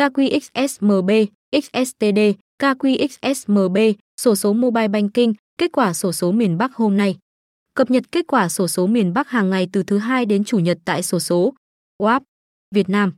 KQXSMB, XSTD, KQXSMB, sổ số Mobile Banking, kết quả sổ số miền Bắc hôm nay. Cập nhật kết quả sổ số miền Bắc hàng ngày từ thứ hai đến chủ nhật tại sổ số WAP Việt Nam.